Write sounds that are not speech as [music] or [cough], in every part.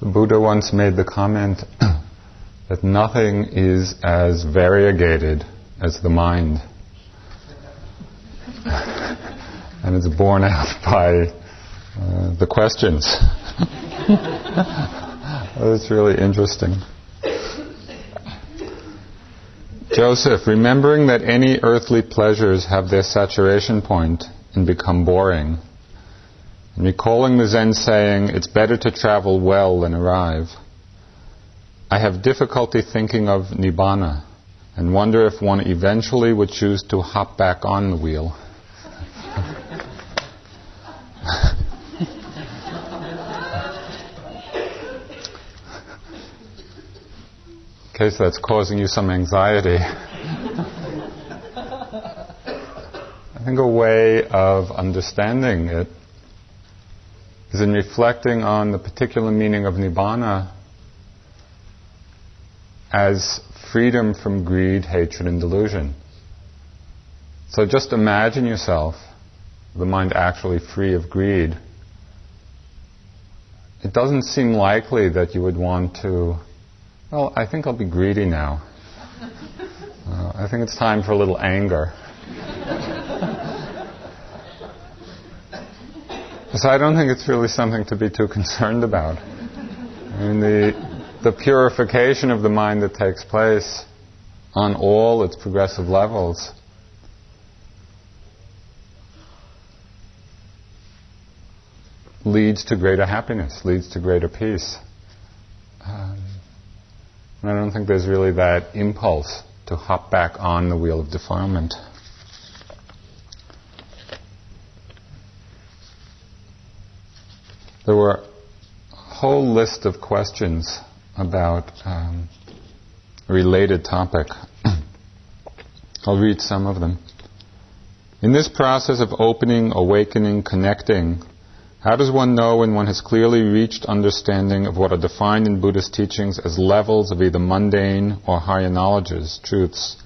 The Buddha once made the comment [clears throat] that nothing is as variegated as the mind. [laughs] and it's borne out by uh, the questions. [laughs] That's really interesting. Joseph, remembering that any earthly pleasures have their saturation point and become boring, recalling the Zen saying, it's better to travel well than arrive, I have difficulty thinking of Nibbana and wonder if one eventually would choose to hop back on the wheel. [laughs] In case that's causing you some anxiety. [laughs] I think a way of understanding it is in reflecting on the particular meaning of Nibbana as freedom from greed, hatred, and delusion. So just imagine yourself, the mind actually free of greed. It doesn't seem likely that you would want to, well, I think I'll be greedy now. [laughs] Uh, I think it's time for a little anger. So I don't think it's really something to be too concerned about. I mean, the, the purification of the mind that takes place on all its progressive levels leads to greater happiness, leads to greater peace. Um, and I don't think there's really that impulse to hop back on the wheel of defilement. There were a whole list of questions about um, a related topic. [clears throat] I'll read some of them. In this process of opening, awakening, connecting, how does one know when one has clearly reached understanding of what are defined in Buddhist teachings as levels of either mundane or higher knowledges, truths?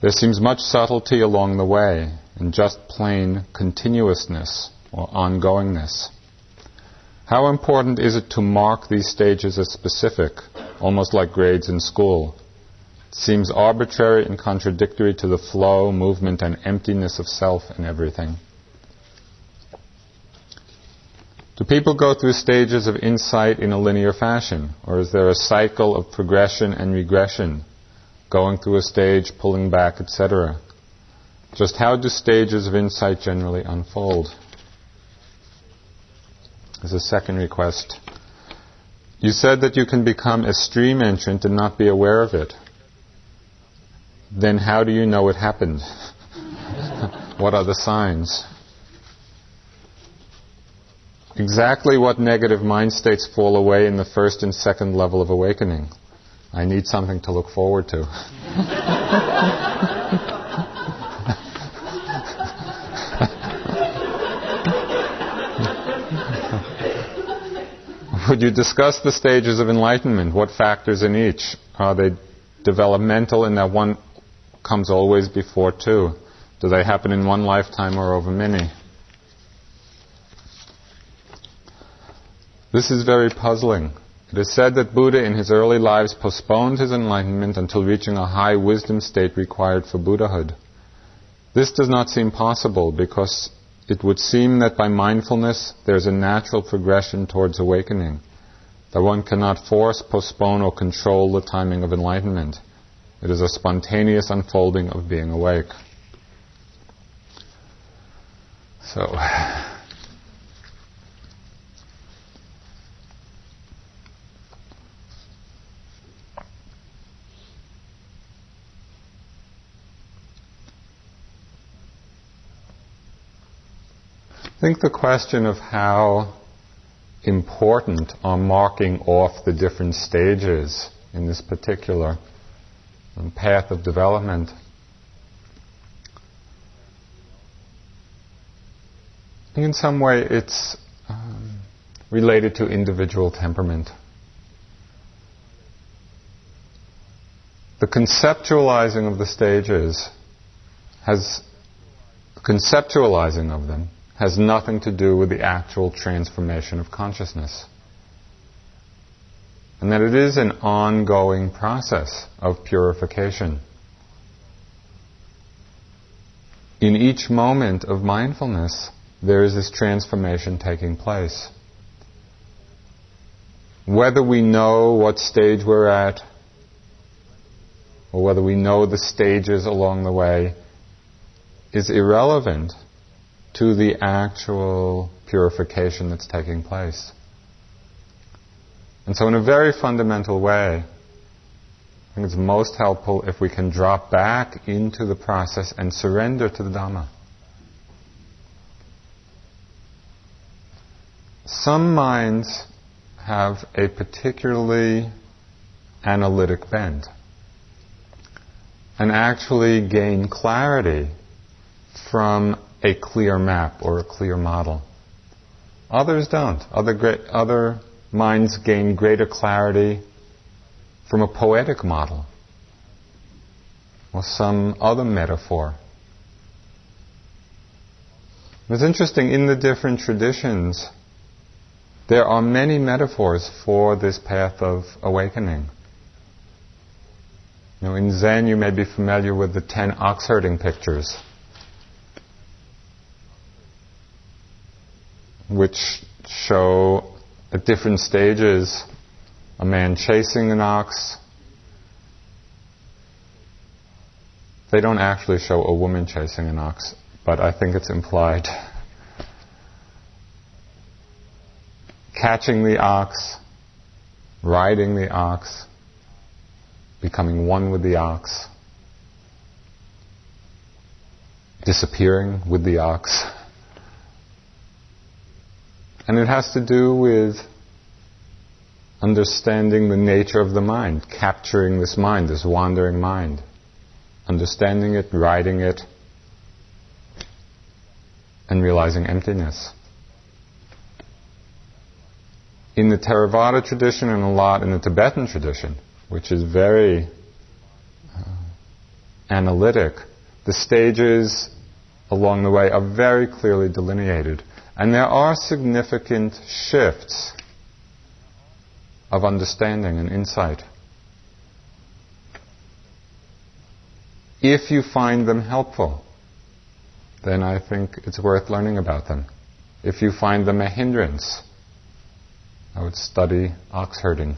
There seems much subtlety along the way, and just plain continuousness or ongoingness. How important is it to mark these stages as specific, almost like grades in school? It seems arbitrary and contradictory to the flow, movement, and emptiness of self and everything. Do people go through stages of insight in a linear fashion, or is there a cycle of progression and regression, going through a stage, pulling back, etc.? Just how do stages of insight generally unfold? As a second request. You said that you can become a stream entrant and not be aware of it. Then how do you know it happened? [laughs] what are the signs? Exactly what negative mind states fall away in the first and second level of awakening? I need something to look forward to. [laughs] Would you discuss the stages of enlightenment? What factors in each? Are they developmental in that one comes always before two? Do they happen in one lifetime or over many? This is very puzzling. It is said that Buddha in his early lives postponed his enlightenment until reaching a high wisdom state required for Buddhahood. This does not seem possible because it would seem that by mindfulness there is a natural progression towards awakening, that one cannot force, postpone, or control the timing of enlightenment. It is a spontaneous unfolding of being awake. So, think the question of how important are marking off the different stages in this particular um, path of development. In some way, it's um, related to individual temperament. The conceptualizing of the stages has conceptualizing of them has nothing to do with the actual transformation of consciousness. and that it is an ongoing process of purification. In each moment of mindfulness, there is this transformation taking place. Whether we know what stage we're at, or whether we know the stages along the way, is irrelevant to the actual purification that's taking place. And so, in a very fundamental way, I think it's most helpful if we can drop back into the process and surrender to the Dhamma. Some minds have a particularly analytic bend and actually gain clarity from a clear map or a clear model. Others don't. Other, great, other minds gain greater clarity from a poetic model or some other metaphor. It's interesting, in the different traditions, there are many metaphors for this path of awakening. You know, in Zen, you may be familiar with the ten ox herding pictures, which show at different stages a man chasing an ox. They don't actually show a woman chasing an ox, but I think it's implied. Catching the ox, riding the ox, becoming one with the ox, disappearing with the ox. And it has to do with understanding the nature of the mind, capturing this mind, this wandering mind, understanding it, riding it, and realizing emptiness. In the Theravada tradition and a lot in the Tibetan tradition, which is very uh, analytic, the stages along the way are very clearly delineated. And there are significant shifts of understanding and insight. If you find them helpful, then I think it's worth learning about them. If you find them a hindrance, I would study ox herding.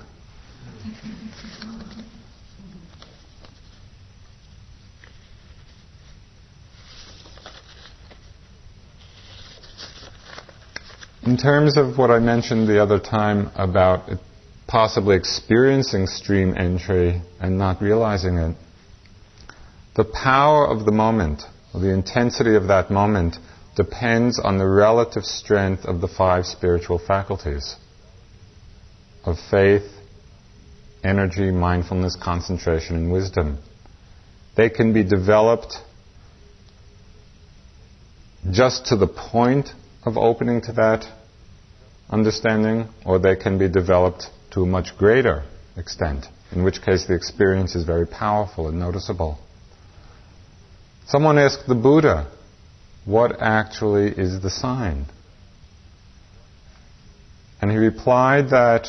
In terms of what I mentioned the other time about possibly experiencing stream entry and not realizing it, the power of the moment, or the intensity of that moment, depends on the relative strength of the five spiritual faculties of faith, energy, mindfulness, concentration, and wisdom. They can be developed just to the point of opening to that understanding, or they can be developed to a much greater extent, in which case the experience is very powerful and noticeable. Someone asked the Buddha, what actually is the sign? And he replied that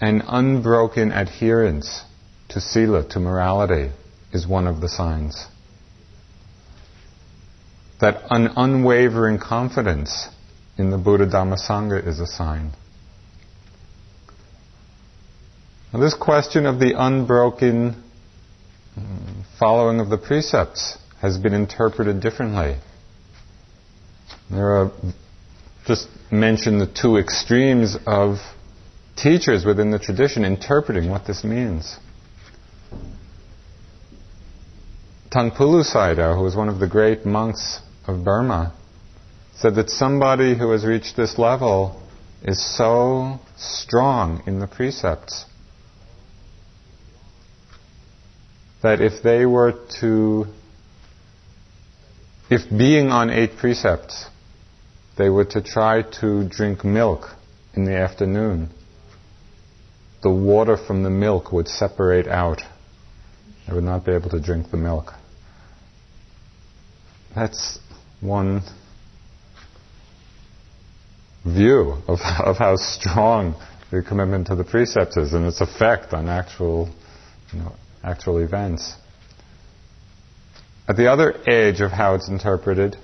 an unbroken adherence to sila, to morality, is one of the signs. That an unwavering confidence in the Buddha Dhamma Sangha is a sign. Now, this question of the unbroken mm, following of the precepts has been interpreted differently. There are, just mention the two extremes of teachers within the tradition interpreting what this means. Taungpulu Sayadaw, who was one of the great monks of Burma, said that somebody who has reached this level is so strong in the precepts that if they were to, if being on eight precepts, they were to try to drink milk in the afternoon, the water from the milk would separate out. They would not be able to drink the milk. that's one view of, [laughs] of how strong the commitment to the precepts is and its effect on actual, you know, actual events. At the other edge of how it's interpreted, it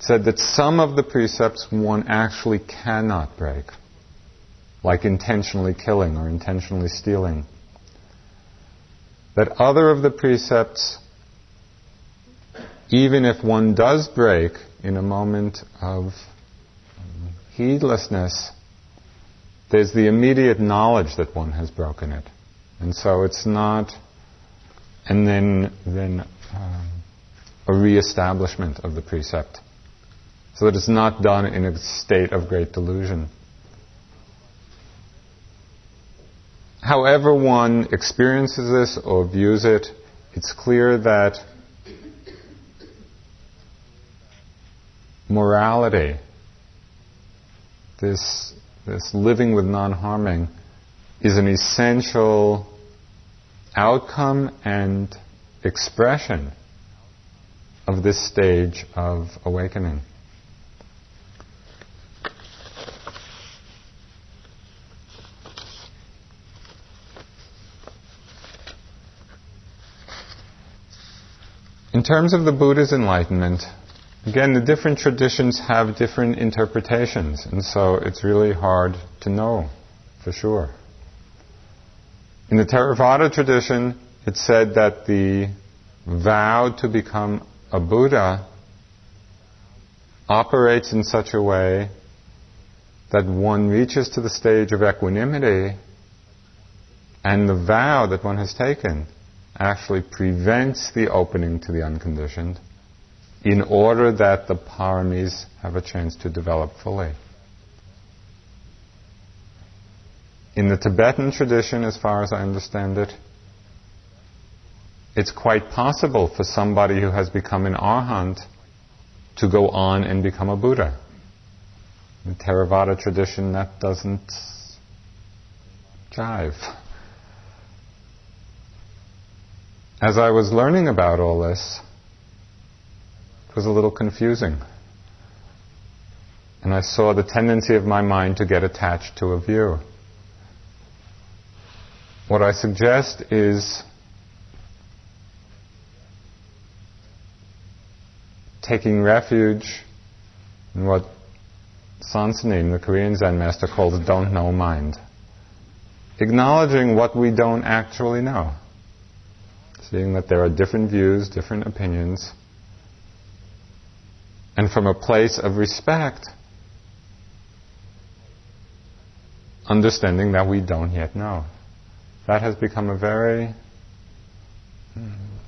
said that some of the precepts one actually cannot break, like intentionally killing or intentionally stealing. That other of the precepts, even if one does break in a moment of heedlessness, there's the immediate knowledge that one has broken it. And so it's not, and then, then um, a re-establishment of the precept. So that it's not done in a state of great delusion. However one experiences this or views it, it's clear that morality this, this living with non harming is an essential outcome and expression of this stage of awakening. In terms of the Buddha's enlightenment, Again, the different traditions have different interpretations, and so it's really hard to know for sure. In the Theravada tradition, it's said that the vow to become a Buddha operates in such a way that one reaches to the stage of equanimity and the vow that one has taken actually prevents the opening to the unconditioned in order that the paramis have a chance to develop fully. In the Tibetan tradition, as far as I understand it, it's quite possible for somebody who has become an arhat to go on and become a Buddha. In the Theravada tradition, that doesn't jive. As I was learning about all this, it was a little confusing. And I saw the tendency of my mind to get attached to a view. What I suggest is taking refuge in what Soen Sa Nim, the Korean Zen master, calls don't know mind. Acknowledging what we don't actually know. Seeing that there are different views, different opinions, and from a place of respect, understanding that we don't yet know. That has become a very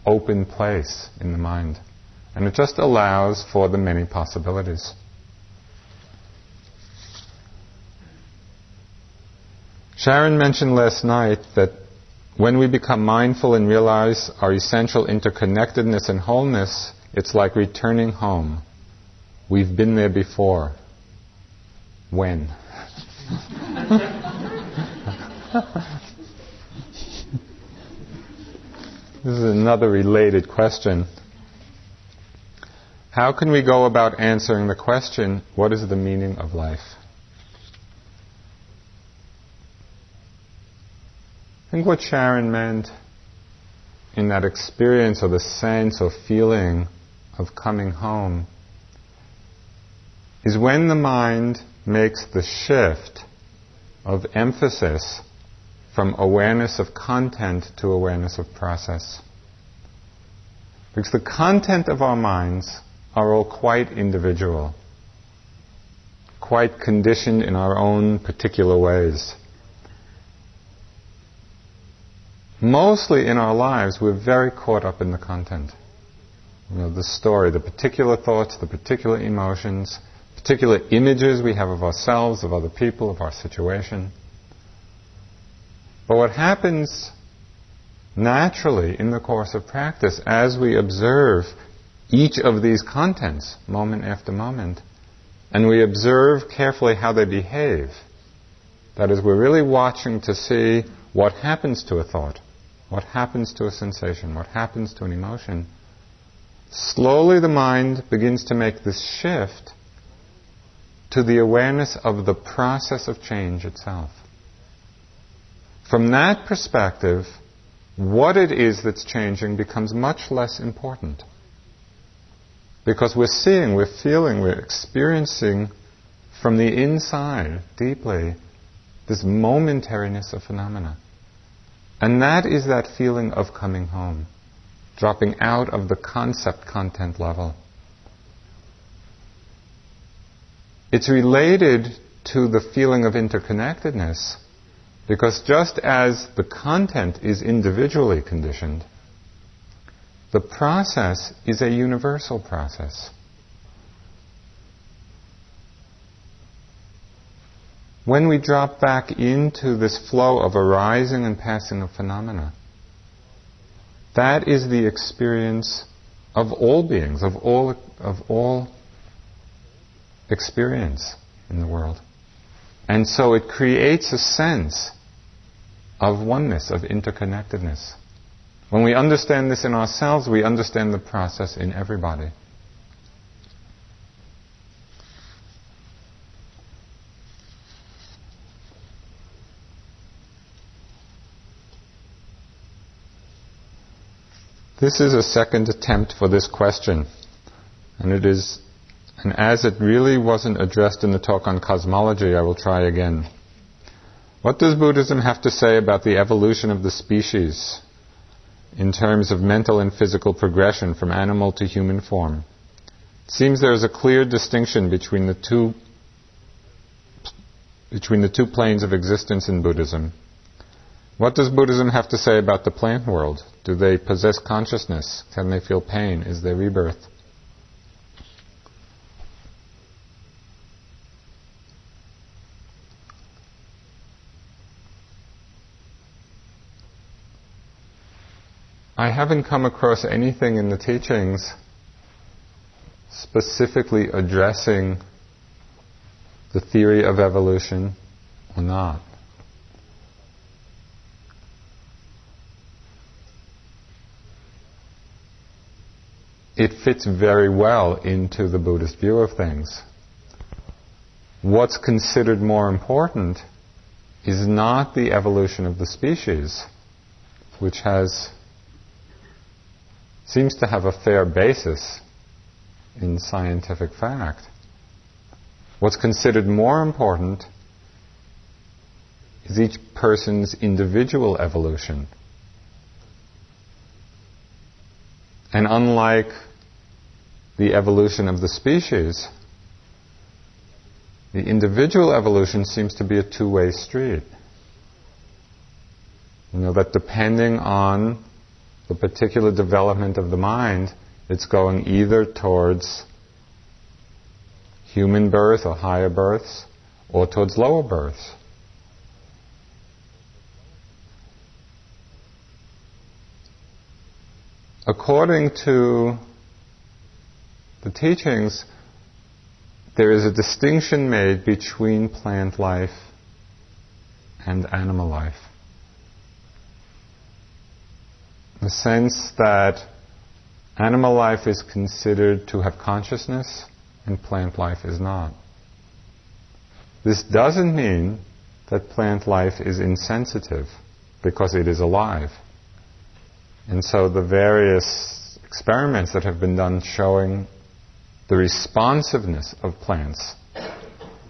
open place in the mind. And it just allows for the many possibilities. Sharon mentioned last night that when we become mindful and realize our essential interconnectedness and wholeness, it's like returning home. We've been there before. When? [laughs] this is another related question. How can we go about answering the question, what is the meaning of life? Think what Sharon meant in that experience or the sense or feeling of coming home is when the mind makes the shift of emphasis from awareness of content to awareness of process. Because the content of our minds are all quite individual, quite conditioned in our own particular ways. Mostly in our lives, we're very caught up in the content. You know, the story, the particular thoughts, the particular emotions, particular images we have of ourselves, of other people, of our situation. But what happens naturally in the course of practice as we observe each of these contents moment after moment, and we observe carefully how they behave, that is, we're really watching to see what happens to a thought, what happens to a sensation, what happens to an emotion. slowly the mind begins to make this shift to the awareness of the process of change itself. From that perspective, what it is that's changing becomes much less important. Because we're seeing, we're feeling, we're experiencing from the inside, deeply, this momentariness of phenomena. And that is that feeling of coming home, dropping out of the concept content level. It's related to the feeling of interconnectedness because just as the content is individually conditioned, the process is a universal process. When we drop back into this flow of arising and passing of phenomena, that is the experience of all beings, of all, of all experience in the world. And so it creates a sense of oneness, of interconnectedness. When we understand this in ourselves, we understand the process in everybody. This is a second attempt for this question, and it is, and as it really wasn't addressed in the talk on cosmology, I will try again. What does Buddhism have to say about the evolution of the species in terms of mental and physical progression from animal to human form? It seems there is a clear distinction between the two between the two planes of existence in Buddhism. What does Buddhism have to say about the plant world? Do they possess consciousness? Can they feel pain? Is there rebirth? I haven't come across anything in the teachings specifically addressing the theory of evolution or not. It fits very well into the Buddhist view of things. What's considered more important is not the evolution of the species, which has seems to have a fair basis in scientific fact. What's considered more important is each person's individual evolution. And unlike the evolution of the species, the individual evolution seems to be a two way street. You know, that depending on the particular development of the mind, it's going either towards human birth or higher births or towards lower births. According to the teachings, there is a distinction made between plant life and animal life in the sense that animal life is considered to have consciousness and plant life is not. This doesn't mean that plant life is insensitive because it is alive. And so the various experiments that have been done showing the responsiveness of plants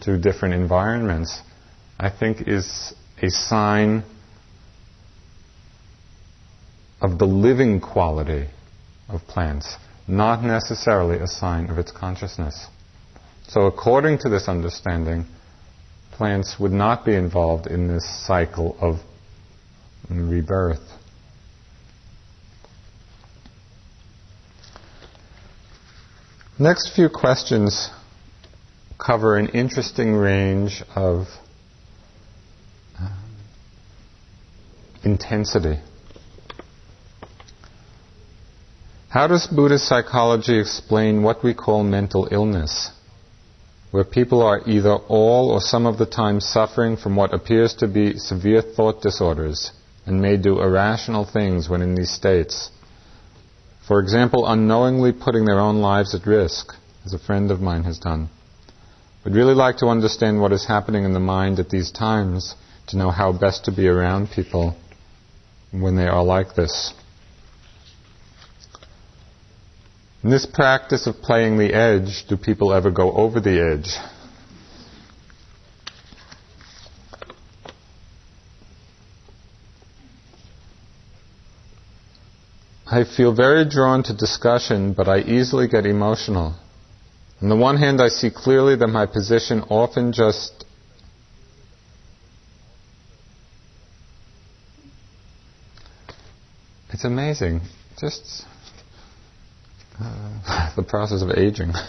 to different environments, I think is a sign of the living quality of plants, not necessarily a sign of its consciousness. So, according to this understanding, plants would not be involved in this cycle of rebirth. Next few questions cover an interesting range of uh, intensity. How does Buddhist psychology explain what we call mental illness, where people are either all or some of the time suffering from what appears to be severe thought disorders and may do irrational things when in these states? For example, unknowingly putting their own lives at risk, as a friend of mine has done. Would really like to understand what is happening in the mind at these times to know how best to be around people when they are like this. In this practice of playing the edge, do people ever go over the edge? I feel very drawn to discussion, but I easily get emotional. On the one hand, I see clearly that my position often just It's amazing. Just uh, [laughs] the process of aging. [laughs]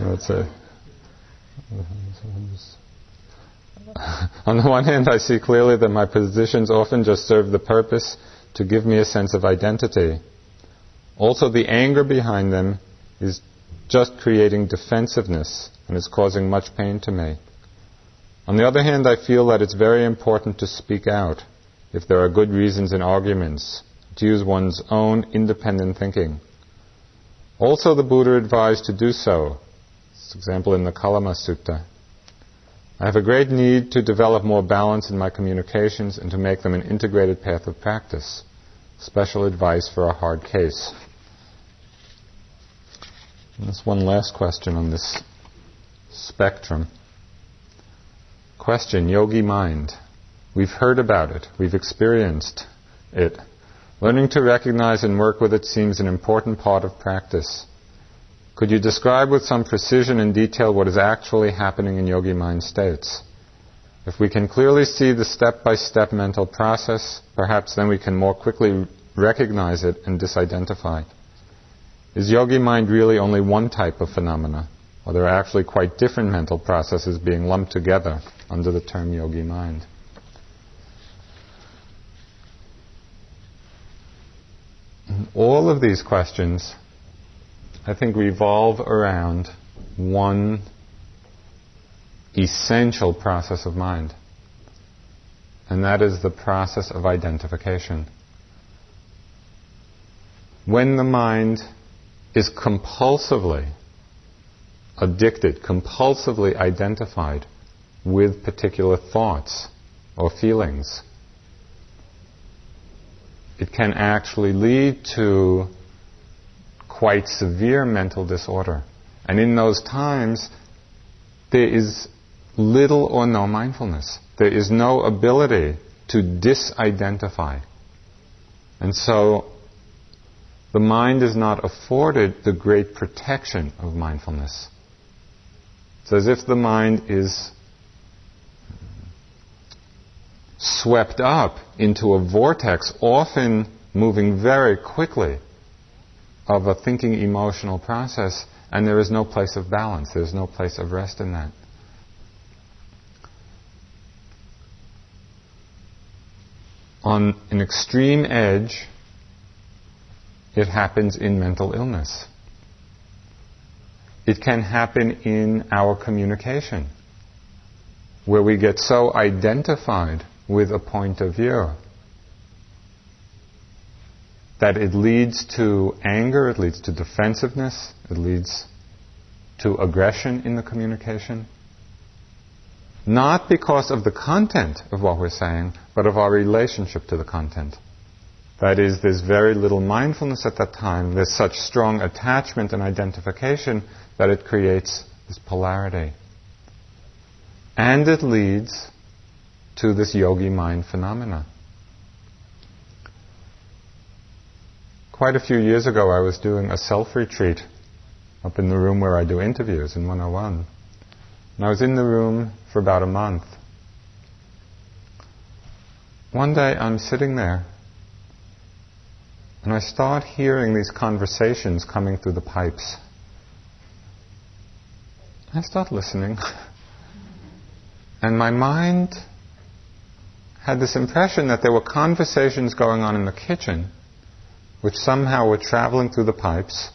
That's it. [laughs] On the one hand, I see clearly that my positions often just serve the purpose to give me a sense of identity. Also, the anger behind them is just creating defensiveness and is causing much pain to me. On the other hand, I feel that it's very important to speak out if there are good reasons in arguments, to use one's own independent thinking. Also, the Buddha advised to do so. For example, in the Kalama Sutta. I have a great need to develop more balance in my communications and to make them an integrated path of practice. Special advice for a hard case. And one last question on this spectrum. Question Yogi mind. We've heard about it, we've experienced it. Learning to recognize and work with it seems an important part of practice. Could you describe with some precision and detail what is actually happening in yogi mind states? If we can clearly see the step by step mental process, perhaps then we can more quickly recognize it and disidentify. Is yogi mind really only one type of phenomena? Or there are actually quite different mental processes being lumped together under the term yogi mind. All of these questions, I think, revolve around one essential process of mind, and that is the process of identification. When the mind is compulsively addicted, compulsively identified with particular thoughts or feelings. It can actually lead to quite severe mental disorder. And in those times, there is little or no mindfulness. There is no ability to disidentify. And so the mind is not afforded the great protection of mindfulness. It's as if the mind is swept up into a vortex, often moving very quickly, of a thinking emotional process, and there is no place of balance, there's no place of rest in that. On an extreme edge, it happens in mental illness. It can happen in our communication, where we get so identified with a point of view. That it leads to anger, it leads to defensiveness, it leads to aggression in the communication. Not because of the content of what we're saying, but of our relationship to the content. That is, there's very little mindfulness at that time. There's such strong attachment and identification that it creates this polarity. And it leads to this yogi mind phenomena. Quite a few years ago, I was doing a self retreat up in the room where I do interviews in 101. And I was in the room for about a month. One day I'm sitting there and I start hearing these conversations coming through the pipes. I start listening. [laughs] and my mind had this impression that there were conversations going on in the kitchen which somehow were traveling through the pipes,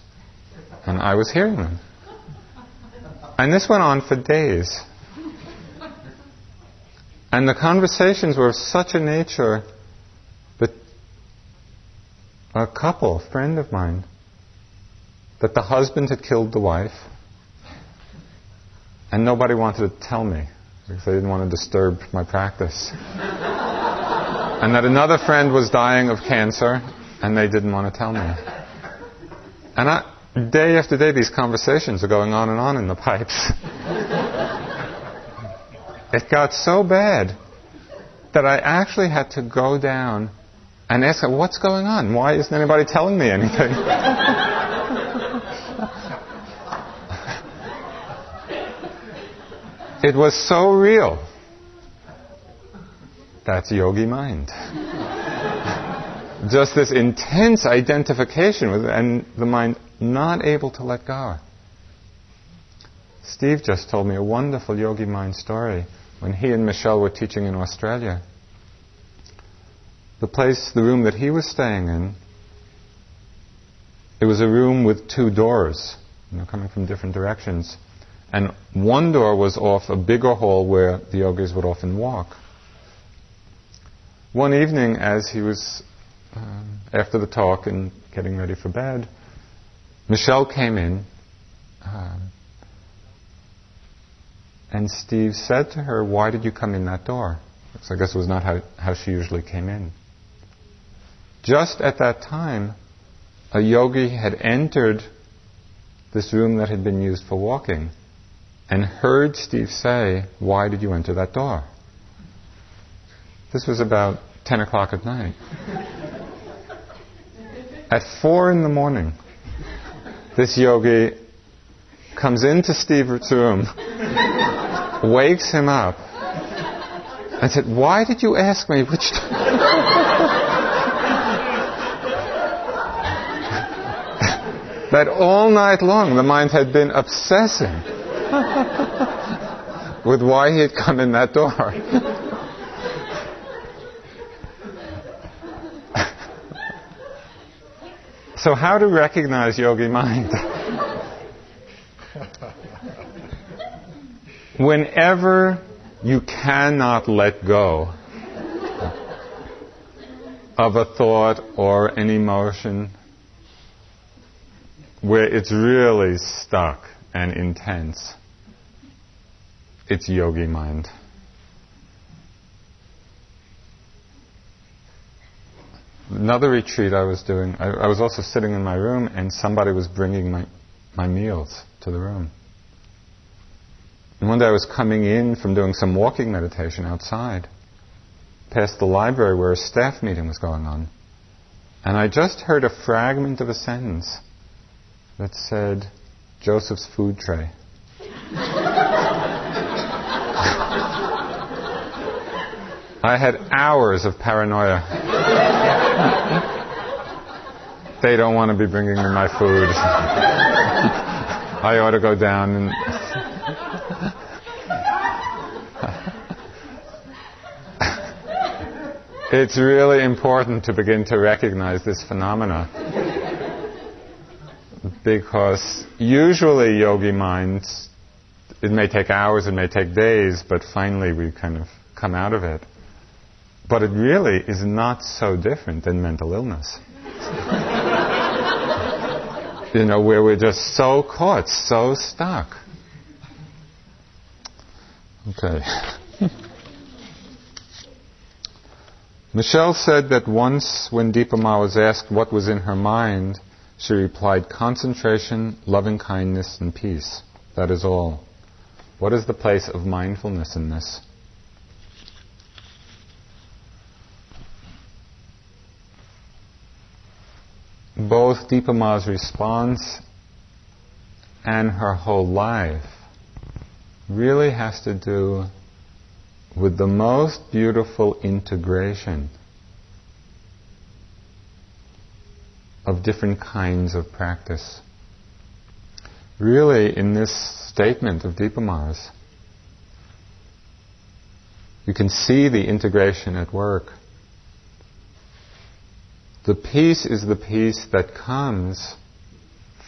and I was hearing them. And this went on for days. And the conversations were of such a nature that a couple, a friend of mine, that the husband had killed the wife, and nobody wanted to tell me because they didn't want to disturb my practice. [laughs] and that another friend was dying of cancer, and they didn't want to tell me. And I, day after day, these conversations are going on and on in the pipes. it got so bad that I actually had to go down and ask her, what's going on? Why isn't anybody telling me anything? it was so real. That's yogi mind. Just this intense identification with it, and the mind not able to let go. Steve just told me a wonderful yogi mind story when he and Michelle were teaching in Australia. The place, the room that he was staying in, it was a room with two doors, you know, coming from different directions. And one door was off a bigger hall where the yogis would often walk. One evening, as he was um, after the talk and getting ready for bed, Michelle came in, um, and Steve said to her, Why did you come in that door? So I guess it was not how, how she usually came in. Just at that time, a yogi had entered this room that had been used for walking and heard Steve say, Why did you enter that door? This was about 10 o'clock at night. At 4 in the morning, this yogi comes into Steve's room, wakes him up, and said, Why did you ask me which. [laughs] that all night long the mind had been obsessing with why he had come in that door. So, how to recognize yogi mind? Whenever you cannot let go of a thought or an emotion where it's really stuck and intense, it's yogi mind. Another retreat I was doing, I, I, was also sitting in my room and somebody was bringing my, my meals to the room. And one day I was coming in from doing some walking meditation outside, past the library where a staff meeting was going on. And I just heard a fragment of a sentence that said, Joseph's food tray. [laughs] I had hours of paranoia. They don't want to be bringing me my food. I ought to go down and. it's really important to begin to recognize this phenomena because usually yogi minds, it may take hours, it may take days, but finally we kind of come out of it. But it really is not so different than mental illness. you know, where we're just so caught, so stuck. Okay. [laughs] Michelle said that once when Dipa Ma was asked what was in her mind, she replied, Concentration, loving kindness, and peace. That is all. What is the place of mindfulness in this? Dipa Ma's response and her whole life really has to do with the most beautiful integration of different kinds of practice. Really, in this statement of Dipa Ma's, you can see the integration at work. The peace is the peace that comes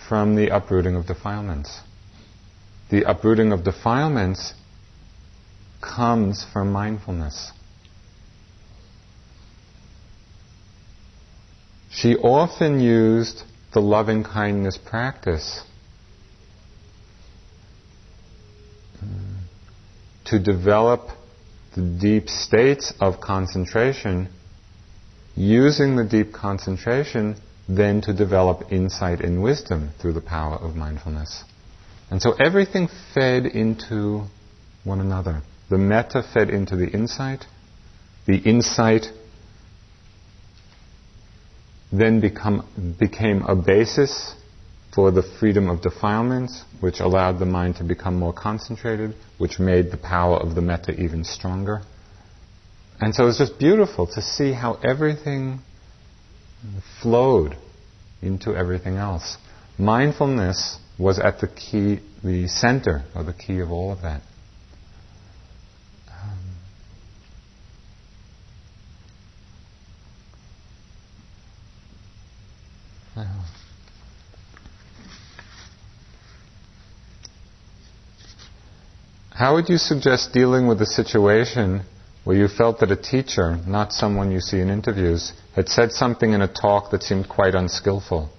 from the uprooting of defilements. The uprooting of defilements comes from mindfulness. She often used the loving kindness practice to develop the deep states of concentration, using the deep concentration then to develop insight and wisdom through the power of mindfulness. And so everything fed into one another. The metta fed into the insight. The insight then become, became a basis for the freedom of defilements, which allowed the mind to become more concentrated, which made the power of the metta even stronger. And so it was just beautiful to see how everything flowed into everything else. Mindfulness was at the key, the center or the key of all of that. Um, How would you suggest dealing with a situation where you felt that a teacher, not someone you see in interviews, had said something in a talk that seemed quite unskillful?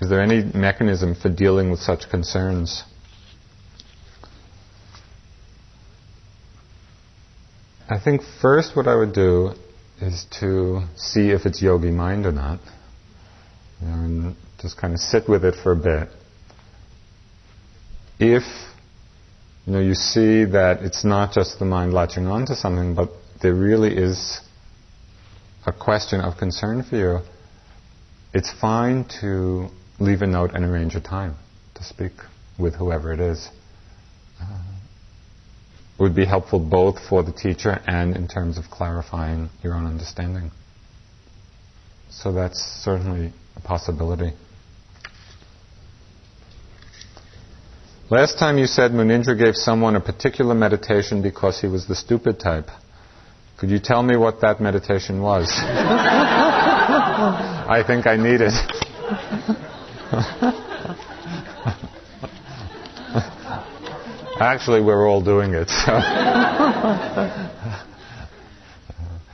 Is there any mechanism for dealing with such concerns? I think first what I would do is to see if it's yogi mind or not. And just kind of sit with it for a bit. If you know, you see that it's not just the mind latching onto something, but there really is a question of concern for you. It's fine to leave a note and arrange a time to speak with whoever it is. Uh, it would be helpful both for the teacher and in terms of clarifying your own understanding. So that's certainly a possibility. Last time you said Munindra gave someone a particular meditation because he was the stupid type. Could you tell me what that meditation was? [laughs] I think I need it. [laughs] Actually, we're all doing it. So. [laughs]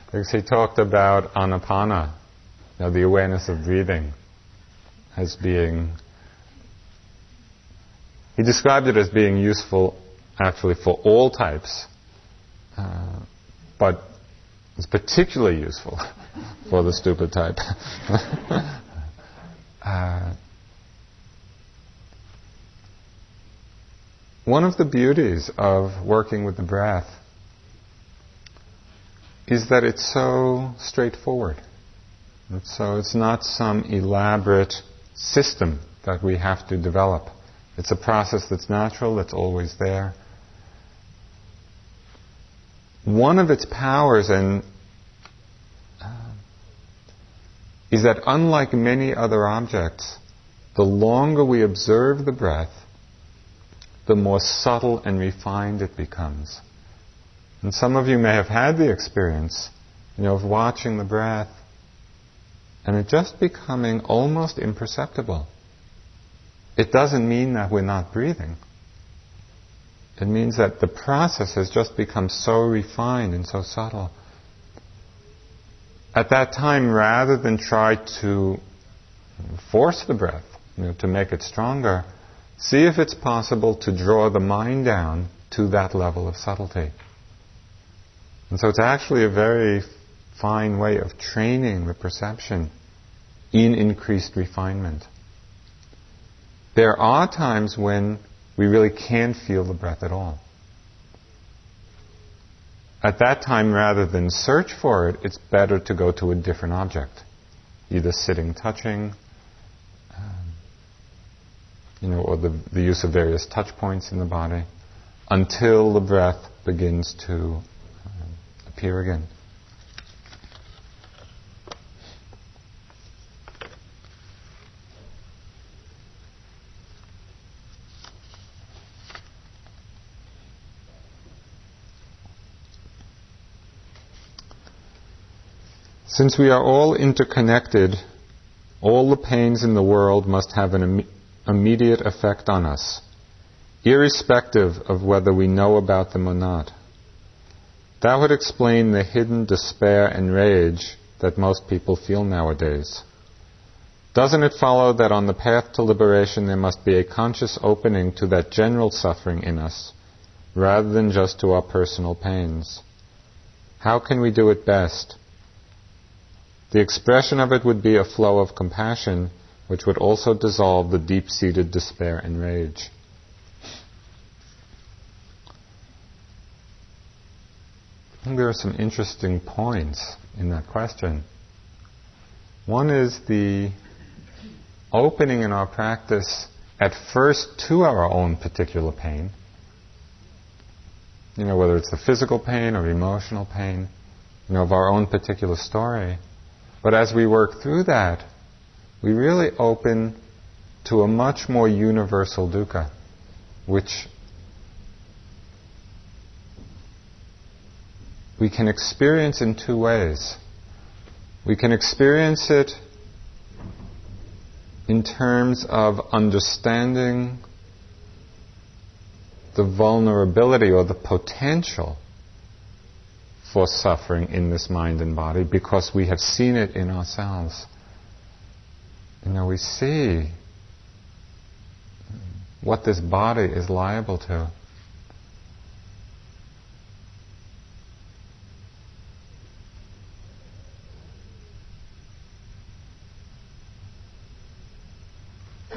because he talked about anapana, you know, the awareness of breathing, as being he described it as being useful actually for all types, uh, but it's particularly useful [laughs] for the stupid type. [laughs] uh, one of the beauties of working with the breath is that it's so straightforward. so it's not some elaborate system that we have to develop. It's a process that's natural, that's always there. One of its powers and uh, is that unlike many other objects, the longer we observe the breath, the more subtle and refined it becomes. And some of you may have had the experience, you know, of watching the breath and it just becoming almost imperceptible. It doesn't mean that we're not breathing. It means that the process has just become so refined and so subtle. At that time, rather than try to force the breath, you know, to make it stronger, see if it's possible to draw the mind down to that level of subtlety. And so it's actually a very fine way of training the perception in increased refinement. There are times when we really can't feel the breath at all. At that time, rather than search for it, it's better to go to a different object, either sitting, touching, um, you know, or the, the use of various touch points in the body, until the breath begins to uh, appear again. Since we are all interconnected, all the pains in the world must have an Im- immediate effect on us. irrespective of whether we know about them or not. That would explain the hidden despair and rage that most people feel nowadays. Doesn't it follow that on the path to liberation there must be a conscious opening to that general suffering in us, rather than just to our personal pains? How can we do it best? The expression of it would be a flow of compassion, which would also dissolve the deep seated despair and rage. I think there are some interesting points in that question. One is the opening in our practice at first to our own particular pain. You know, whether it's the physical pain or emotional pain, you know, of our own particular story. But as we work through that, we really open to a much more universal dukkha, which we can experience in two ways. We can experience it in terms of understanding the vulnerability or the potential for suffering in this mind and body because we have seen it in ourselves. You know, we see what this body is liable to.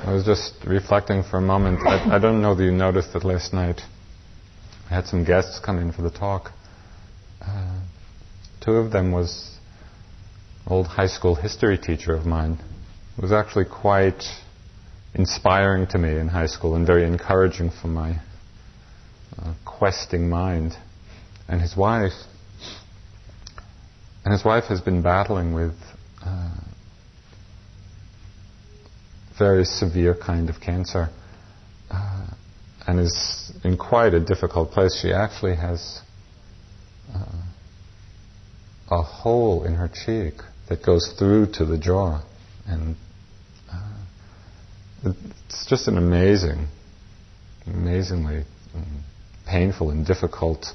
I was just reflecting for a moment. I, I, don't know that you noticed that last night. I had some guests come in for the talk. Two of them was old high school history teacher of mine. It was actually quite inspiring to me in high school and very encouraging for my uh, questing mind. And his wife, and his wife has been battling with uh, very severe kind of cancer uh, and is in quite a difficult place. She actually has uh, a hole in her cheek that goes through to the jaw. And uh, it's just an amazing, amazingly um, painful and difficult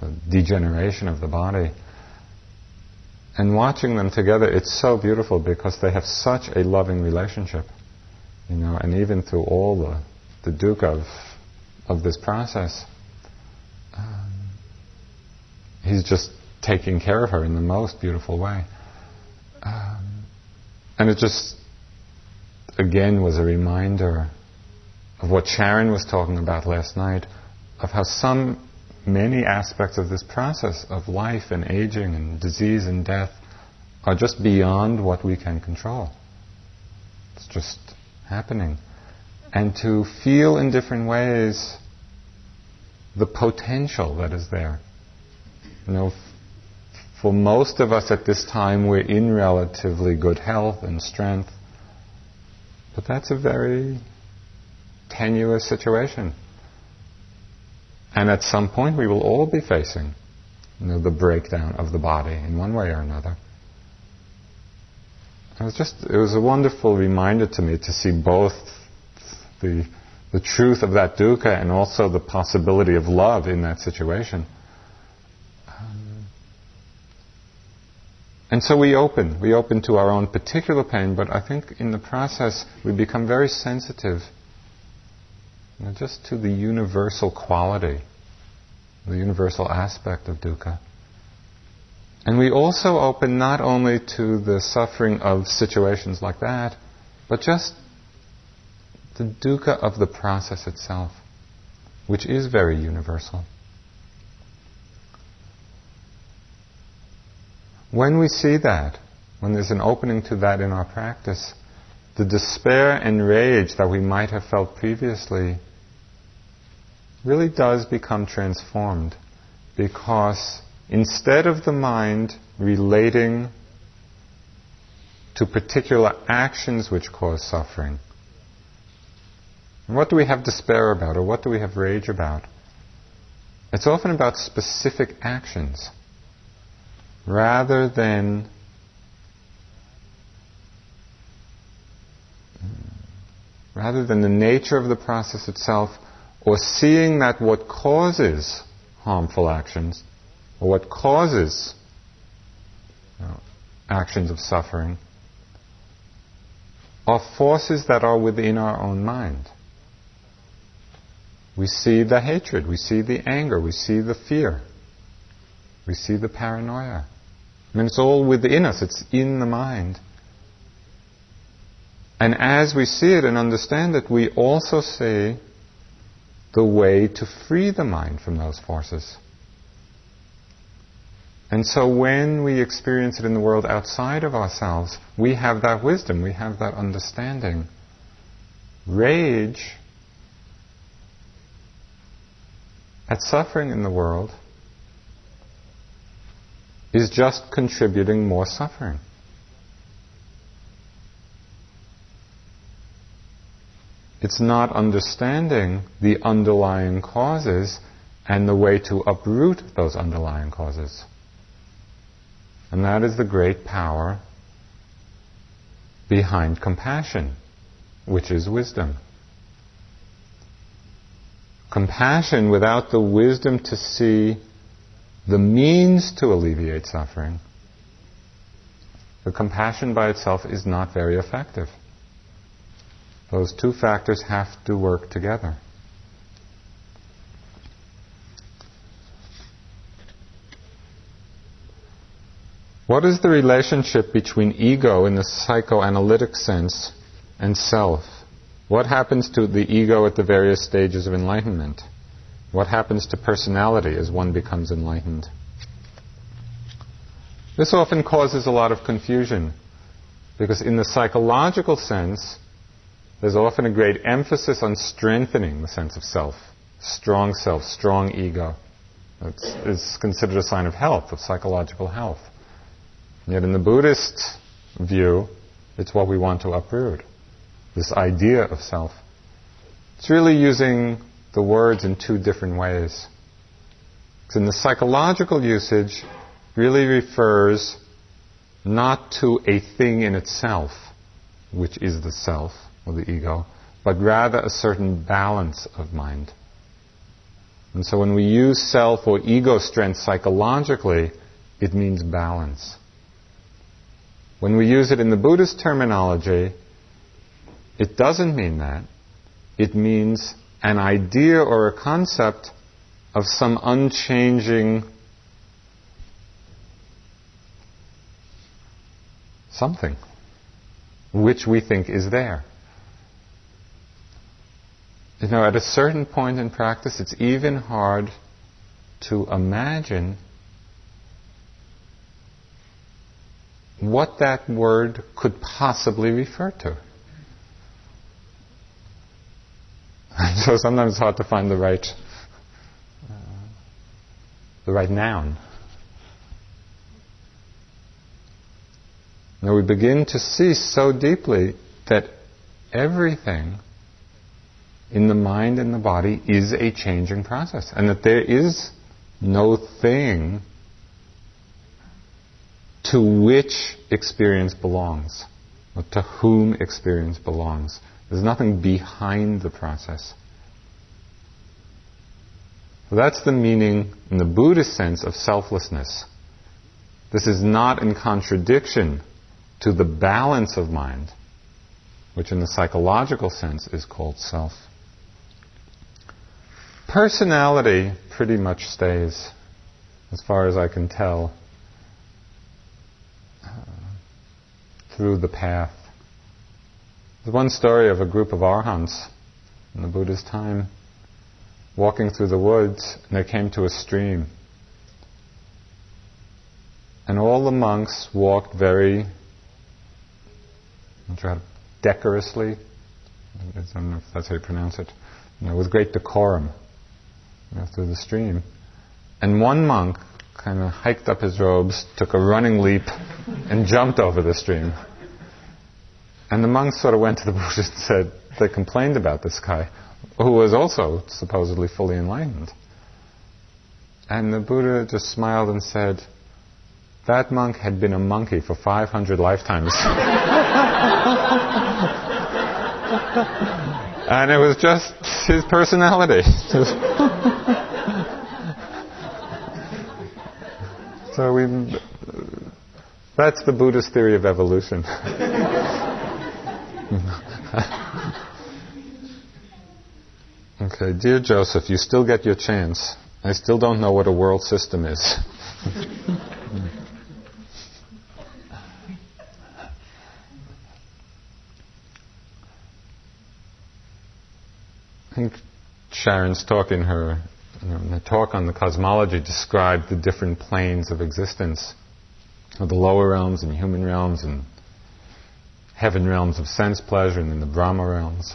uh, degeneration of the body. And watching them together, it's so beautiful because they have such a loving relationship. You know, and even through all the, the dukkha of, of this process, um, he's just taking care of her in the most beautiful way. Um, and it just, again, was a reminder of what Sharon was talking about last night, of how some, many aspects of this process of life and aging and disease and death are just beyond what we can control. It's just happening. And to feel in different ways the potential that is there. You know, for most of us at this time, we're in relatively good health and strength. But that's a very tenuous situation. And at some point, we will all be facing you know, the breakdown of the body in one way or another. It was just, it was a wonderful reminder to me to see both the, the truth of that dukkha and also the possibility of love in that situation. And so we open, we open to our own particular pain, but I think in the process we become very sensitive you know, just to the universal quality, the universal aspect of dukkha. And we also open not only to the suffering of situations like that, but just the dukkha of the process itself, which is very universal. When we see that, when there's an opening to that in our practice, the despair and rage that we might have felt previously really does become transformed because Instead of the mind relating to particular actions which cause suffering, what do we have despair about or what do we have rage about? It's often about specific actions rather than rather than the nature of the process itself or seeing that what causes harmful actions, or what causes you know, actions of suffering, are forces that are within our own mind. We see the hatred, we see the anger, we see the fear, we see the paranoia. Mean, it's all within us, it's in the mind. And as we see it and understand it, we also see the way to free the mind from those forces. And so when we experience it in the world outside of ourselves, we have that wisdom, we have that understanding. Rage at suffering in the world is just contributing more suffering. It's not understanding the underlying causes and the way to uproot those underlying causes. And that is the great power behind compassion, which is wisdom. Compassion without the wisdom to see the means to alleviate suffering, the compassion by itself is not very effective. Those two factors have to work together. What is the relationship between ego in the psychoanalytic sense and self? What happens to the ego at the various stages of enlightenment? What happens to personality as one becomes enlightened? This often causes a lot of confusion because, in the psychological sense, there's often a great emphasis on strengthening the sense of self. Strong self, strong ego. It's, it's considered a sign of health, of psychological health. Yet in the Buddhist view, it's what we want to uproot. This idea of self. It's really using the words in two different ways. In the psychological usage, really refers not to a thing in itself, which is the self, or the ego, but rather a certain balance of mind. And so when we use self or ego strength psychologically, it means balance. When we use it in the Buddhist terminology, it doesn't mean that. It means an idea or a concept of some unchanging something which we think is there. You know, at a certain point in practice, it's even hard to imagine what that word could possibly refer to. [laughs] so sometimes it's hard to find the right uh, the right noun. Now we begin to see so deeply that everything in the mind and the body is a changing process, and that there is no thing to which experience belongs, or to whom experience belongs. There's nothing behind the process. That's the meaning, in the Buddhist sense, of selflessness. This is not in contradiction to the balance of mind, which in the psychological sense is called self. Personality pretty much stays, as far as I can tell, uh, through the path. There's one story of a group of arhants in the Buddha's time walking through the woods, and they came to a stream. And all the monks walked very decorously. I don't know if that's how you pronounce it. You know, with great decorum you know, through the stream. And one monk kind of hiked up his robes, took a running leap, and jumped over the stream. And the monks sort of went to the [laughs] Buddha and said, they complained about this guy, who was also supposedly fully enlightened. And the Buddha just smiled and said, that monk had been a monkey for 500 lifetimes. [laughs] and it was just his personality. [laughs] so we, that's the Buddhist theory of evolution. [laughs] okay, dear Joseph, you still get your chance. I still don't know what a world system is. I think Sharon's talk in her, you know, in talk on the cosmology described the different planes of existence, of the lower realms and human realms and heaven realms of sense pleasure and then the Brahma realms.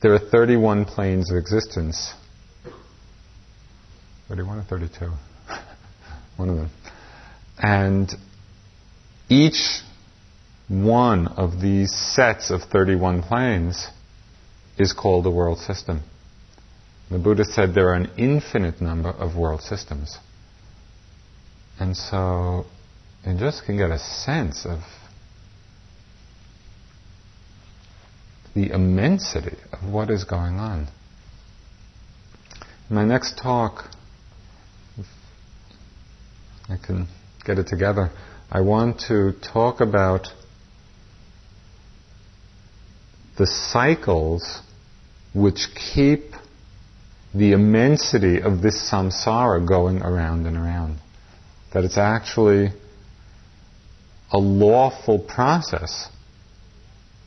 There are 31 planes of existence. 31 or 32? [laughs] one of them. And each one of these sets of 31 planes is called a world system. The Buddha said there are an infinite number of world systems. And so you just can get a sense of the immensity of what is going on. In my next talk, I can get it together, I want to talk about the cycles which keep the immensity of this samsara going around and around. That it's actually a lawful process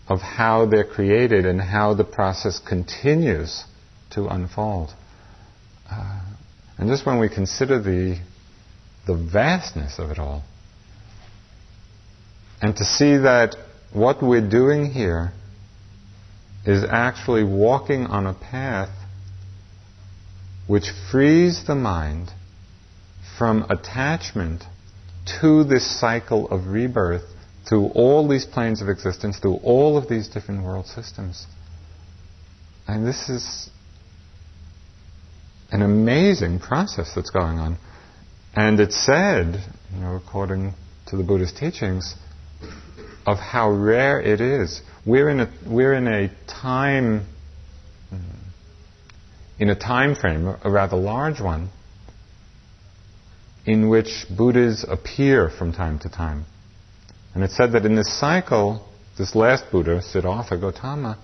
of how they're created and how the process continues to unfold. Uh, and just when we consider the, the vastness of it all, and to see that what we're doing here is actually walking on a path which frees the mind from attachment to this cycle of rebirth through all these planes of existence, through all of these different world systems. And this is an amazing process that's going on. And it's said, you know, according to the Buddhist teachings, of how rare it is we're in a, we're in a time, hmm, in a time frame, a rather large one, in which Buddhas appear from time to time. And it said that in this cycle, this last Buddha, Siddhartha Gautama,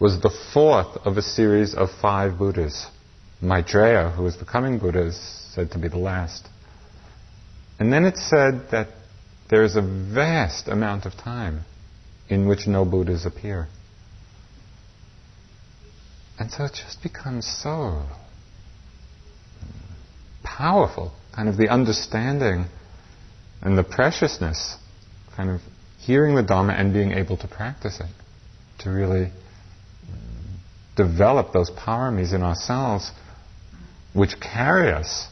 was the fourth of a series of five Buddhas. Maitreya, who was the coming Buddha, is said to be the last. And then it said that there is a vast amount of time in which no Buddhas appear. And so it just becomes so powerful, kind of the understanding and the preciousness, kind of hearing the Dhamma and being able to practice it, to really develop those paramis in ourselves which carry us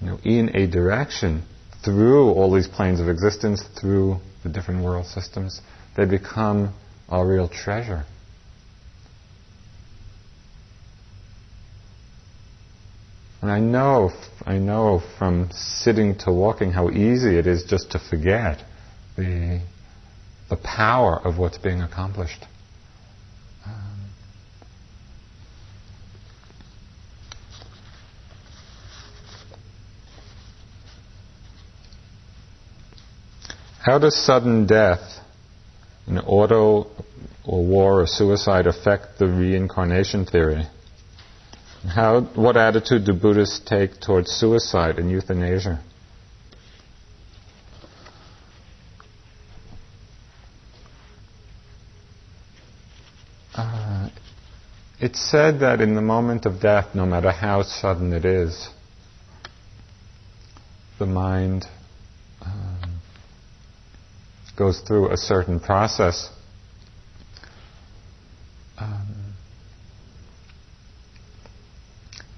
you know, in a direction through all these planes of existence, through the different world systems, they become a real treasure. And I know, I know from sitting to walking how easy it is just to forget the, the power of what's being accomplished. Um, how does sudden death an auto or war or suicide affect the reincarnation theory? How, what attitude do Buddhists take towards suicide and euthanasia? Uh, it's said that in the moment of death, no matter how sudden it is, the mind um, goes through a certain process. Um,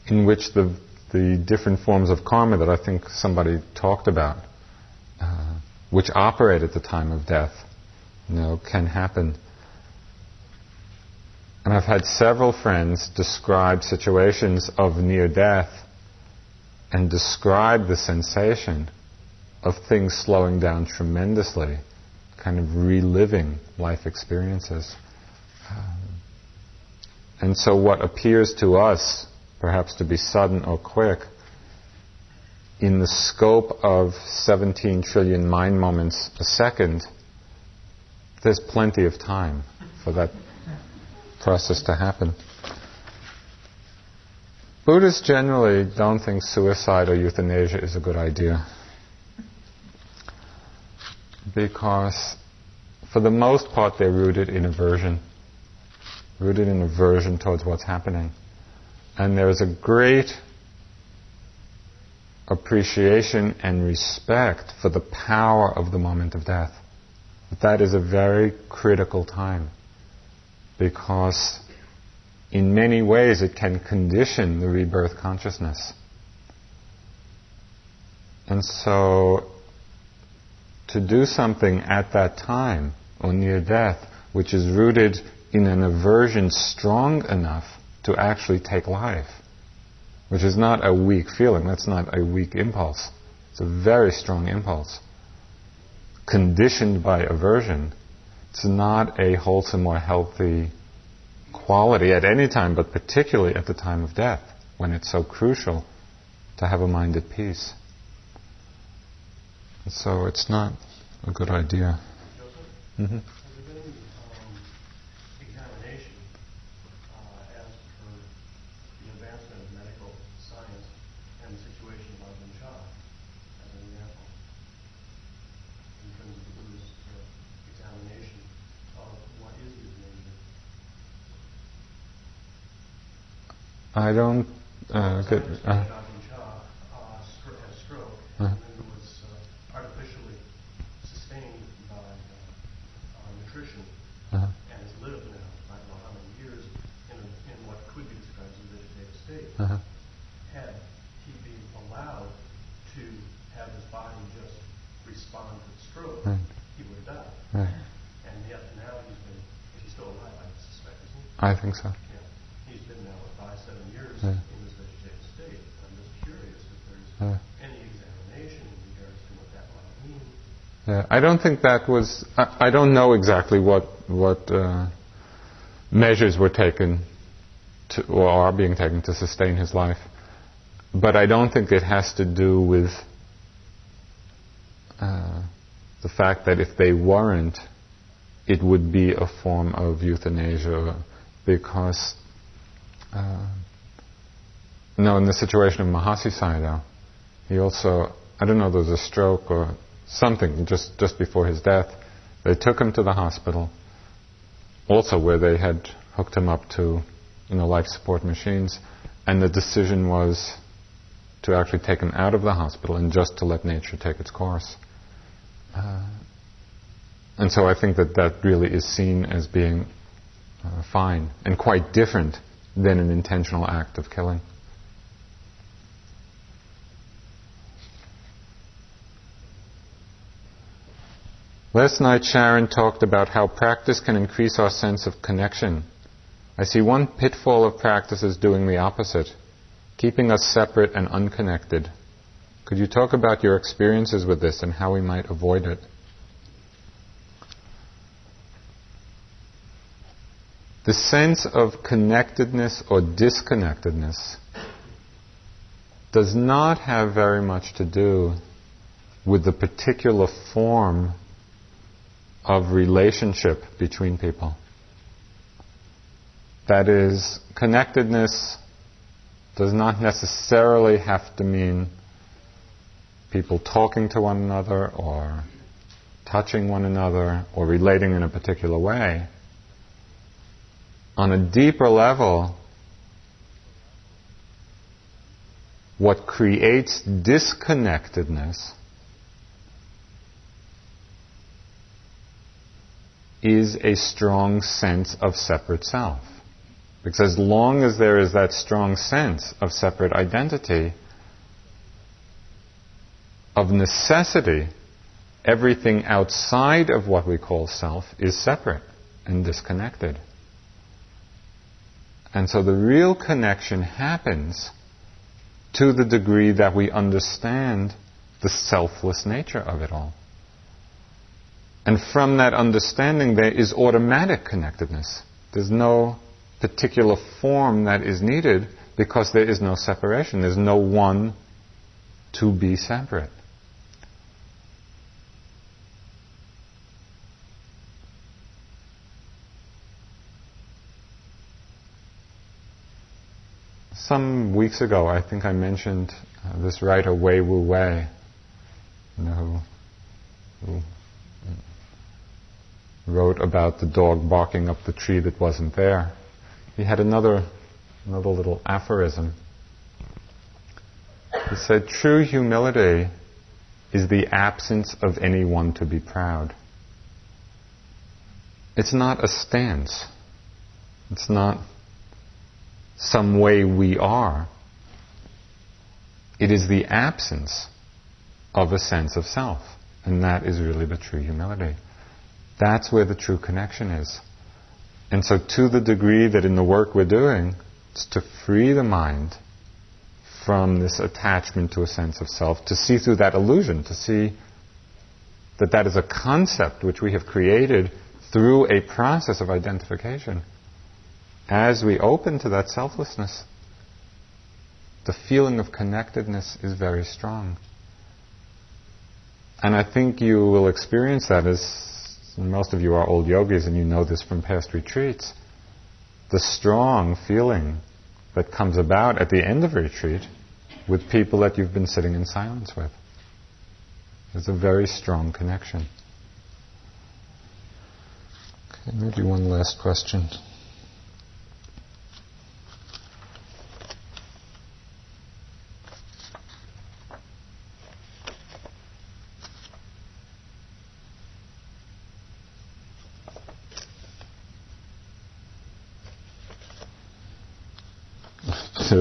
in which the, the different forms of karma that I think somebody talked about, uh, which operate at the time of death, you know, can happen. And I've had several friends describe situations of near death and describe the sensation of things slowing down tremendously kind of reliving life experiences. Um, and so, what appears to us perhaps to be sudden or quick, in the scope of 17 trillion mind moments a second, there's plenty of time for that process to happen. Buddhists generally don't think suicide or euthanasia is a good idea. Because, for the most part, they're rooted in aversion. Rooted in aversion towards what's happening. And there's a great appreciation and respect for the power of the moment of death. But that is a very critical time because in many ways it can condition the rebirth consciousness. And so to do something at that time or near death which is rooted in an aversion strong enough to actually take life, which is not a weak feeling, that's not a weak impulse. It's a very strong impulse. Conditioned by aversion, it's not a wholesome or healthy quality at any time, but particularly at the time of death, when it's so crucial to have a mind at peace. And so it's not a good idea. Mm-hmm. I don't uh, get. Uh, uh, was artificially sustained by nutrition uh-huh. and has lived now, I don't know how many years, in, a, in what could be described as a script has stroke uh-huh. it was uh, artificially sustained with uh, nutritional uh-huh. and it's little now like after many years in in what could be considered a vegetative state. Uh-huh. Had he been allowed to have his body just respond to the stroke, right. he would have died. Right. And yet now he's been, he's still alive, I suspect? I think so. In this vegetative state. I'm just curious if there's any examination in regards to what that might mean. Yeah, I don't think that was. I, I don't know exactly what what uh, measures were taken to, or are being taken to sustain his life, but I don't think it has to do with uh, the fact that if they weren't, it would be a form of euthanasia because. Uh, no, in the situation of Mahasi Sayadaw, he also, I don't know, there was a stroke or something just, just before his death. They took him to the hospital, also where they had hooked him up to, you know, life support machines, and the decision was to actually take him out of the hospital and just to let nature take its course. Uh, and so I think that that really is seen as being uh, fine and quite different than an intentional act of killing. Last night, Sharon talked about how practice can increase our sense of connection. I see one pitfall of practice is doing the opposite, keeping us separate and unconnected. Could you talk about your experiences with this and how we might avoid it? The sense of connectedness or disconnectedness does not have very much to do with the particular form of relationship between people. That is, connectedness does not necessarily have to mean people talking to one another or touching one another or relating in a particular way. On a deeper level, what creates disconnectedness is a strong sense of separate self. Because as long as there is that strong sense of separate identity, of necessity, everything outside of what we call self is separate and disconnected. And so the real connection happens to the degree that we understand the selfless nature of it all. And from that understanding, there is automatic connectedness. There's no particular form that is needed because there is no separation. There's no one to be separate. Some weeks ago, I think I mentioned uh, this writer Wei Wu Wei, you know, who, who wrote about the dog barking up the tree that wasn't there. He had another, another little aphorism. He said, True humility is the absence of anyone to be proud. It's not a stance. It's not some way we are. It is the absence of a sense of self. And that is really the true humility. That's where the true connection is. And so, to the degree that in the work we're doing, it's to free the mind from this attachment to a sense of self, to see through that illusion, to see that that is a concept which we have created through a process of identification. As we open to that selflessness, the feeling of connectedness is very strong. And I think you will experience that as most of you are old yogis and you know this from past retreats. The strong feeling that comes about at the end of a retreat with people that you've been sitting in silence with. There's a very strong connection. Okay, maybe one last question.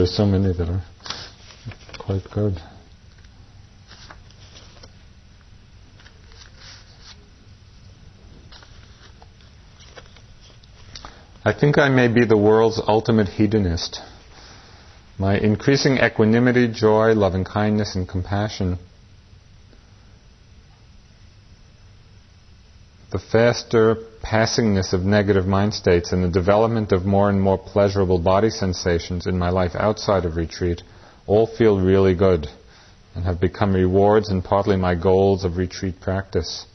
There are so many that are quite good. I think I may be the world's ultimate hedonist. My increasing equanimity, joy, loving kindness, and compassion the faster passingness of negative mind states and the development of more and more pleasurable body sensations in my life outside of retreat all feel really good and have become rewards and partly my goals of retreat practice.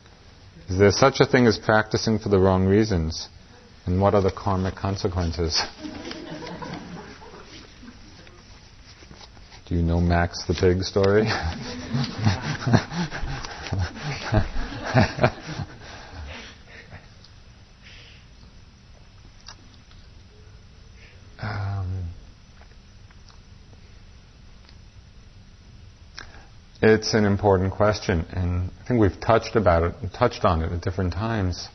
Is there such a thing as practicing for the wrong reasons? And what are the karmic consequences? Do you know Max the pig story? [laughs] It's an important question, and I think we've touched about it, touched on it at different times.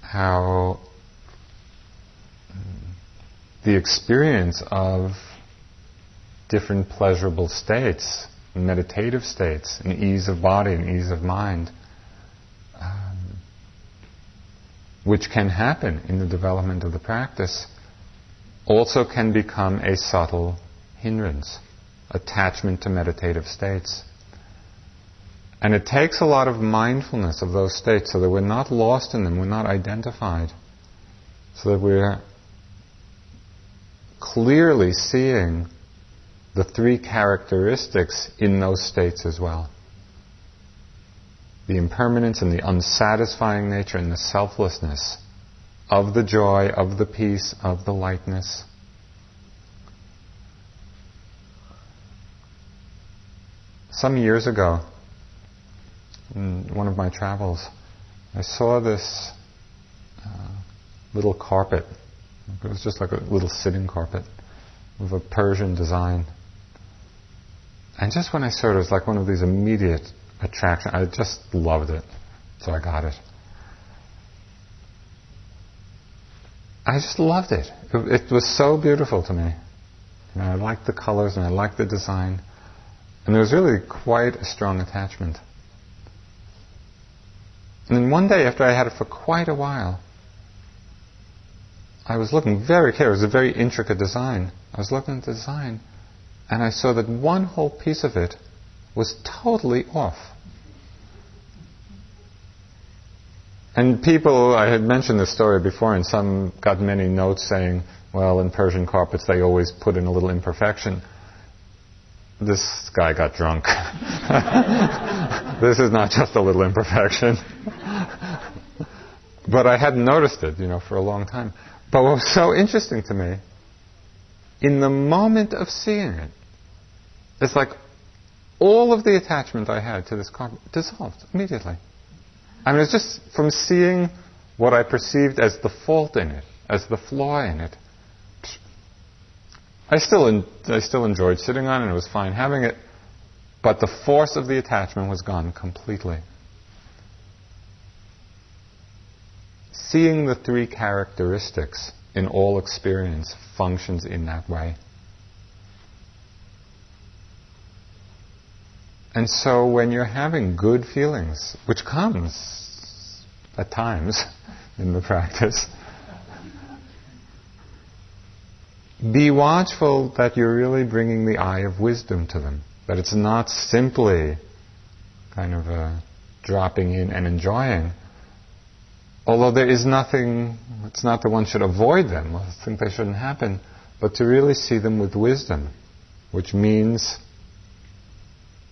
How the experience of different pleasurable states, meditative states, and ease of body and ease of mind, um, which can happen in the development of the practice, also can become a subtle hindrance attachment to meditative states. And it takes a lot of mindfulness of those states so that we're not lost in them, we're not identified, so that we're clearly seeing the three characteristics in those states as well the impermanence and the unsatisfying nature and the selflessness of the joy, of the peace, of the lightness. Some years ago, in one of my travels, I saw this uh, little carpet. It was just like a little sitting carpet with a Persian design. And just when I saw it, it was like one of these immediate attractions. I just loved it. So I got it. I just loved it. It, was so beautiful to me. Know, I liked the colors and I liked the design. And there was really quite a strong attachment. And then one day, after I had it for quite a while, I was looking very carefully. It was a very intricate design. I was looking at the design, and I saw that one whole piece of it was totally off. And people, I had mentioned this story before, and some got many notes saying, well, in Persian carpets they always put in a little imperfection. This guy got drunk. [laughs] this is not just a little imperfection. but I hadn't noticed it, you know, for a long time. But what was so interesting to me, in the moment of seeing it, it's like all of the attachment I had to this carpet dissolved immediately. I mean, it's just from seeing what I perceived as the fault in it, as the flaw in it. I still, en- I still enjoyed sitting on it, it was fine having it, but the force of the attachment was gone completely. Seeing the three characteristics in all experience functions in that way. And so when you're having good feelings, which comes at times [laughs] in the practice, be watchful that you're really bringing the eye of wisdom to them. That it's not simply kind of a dropping in and enjoying. Although there is nothing, it's not that one should avoid them, I think they shouldn't happen, but to really see them with wisdom, which means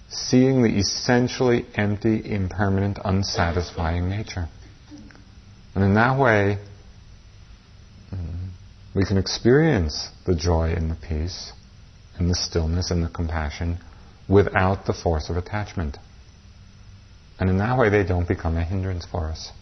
seeing the essentially empty, impermanent, unsatisfying nature. And in that way, we can experience the joy and the peace and the stillness and the compassion without the force of attachment. And in that way, they don't become a hindrance for us.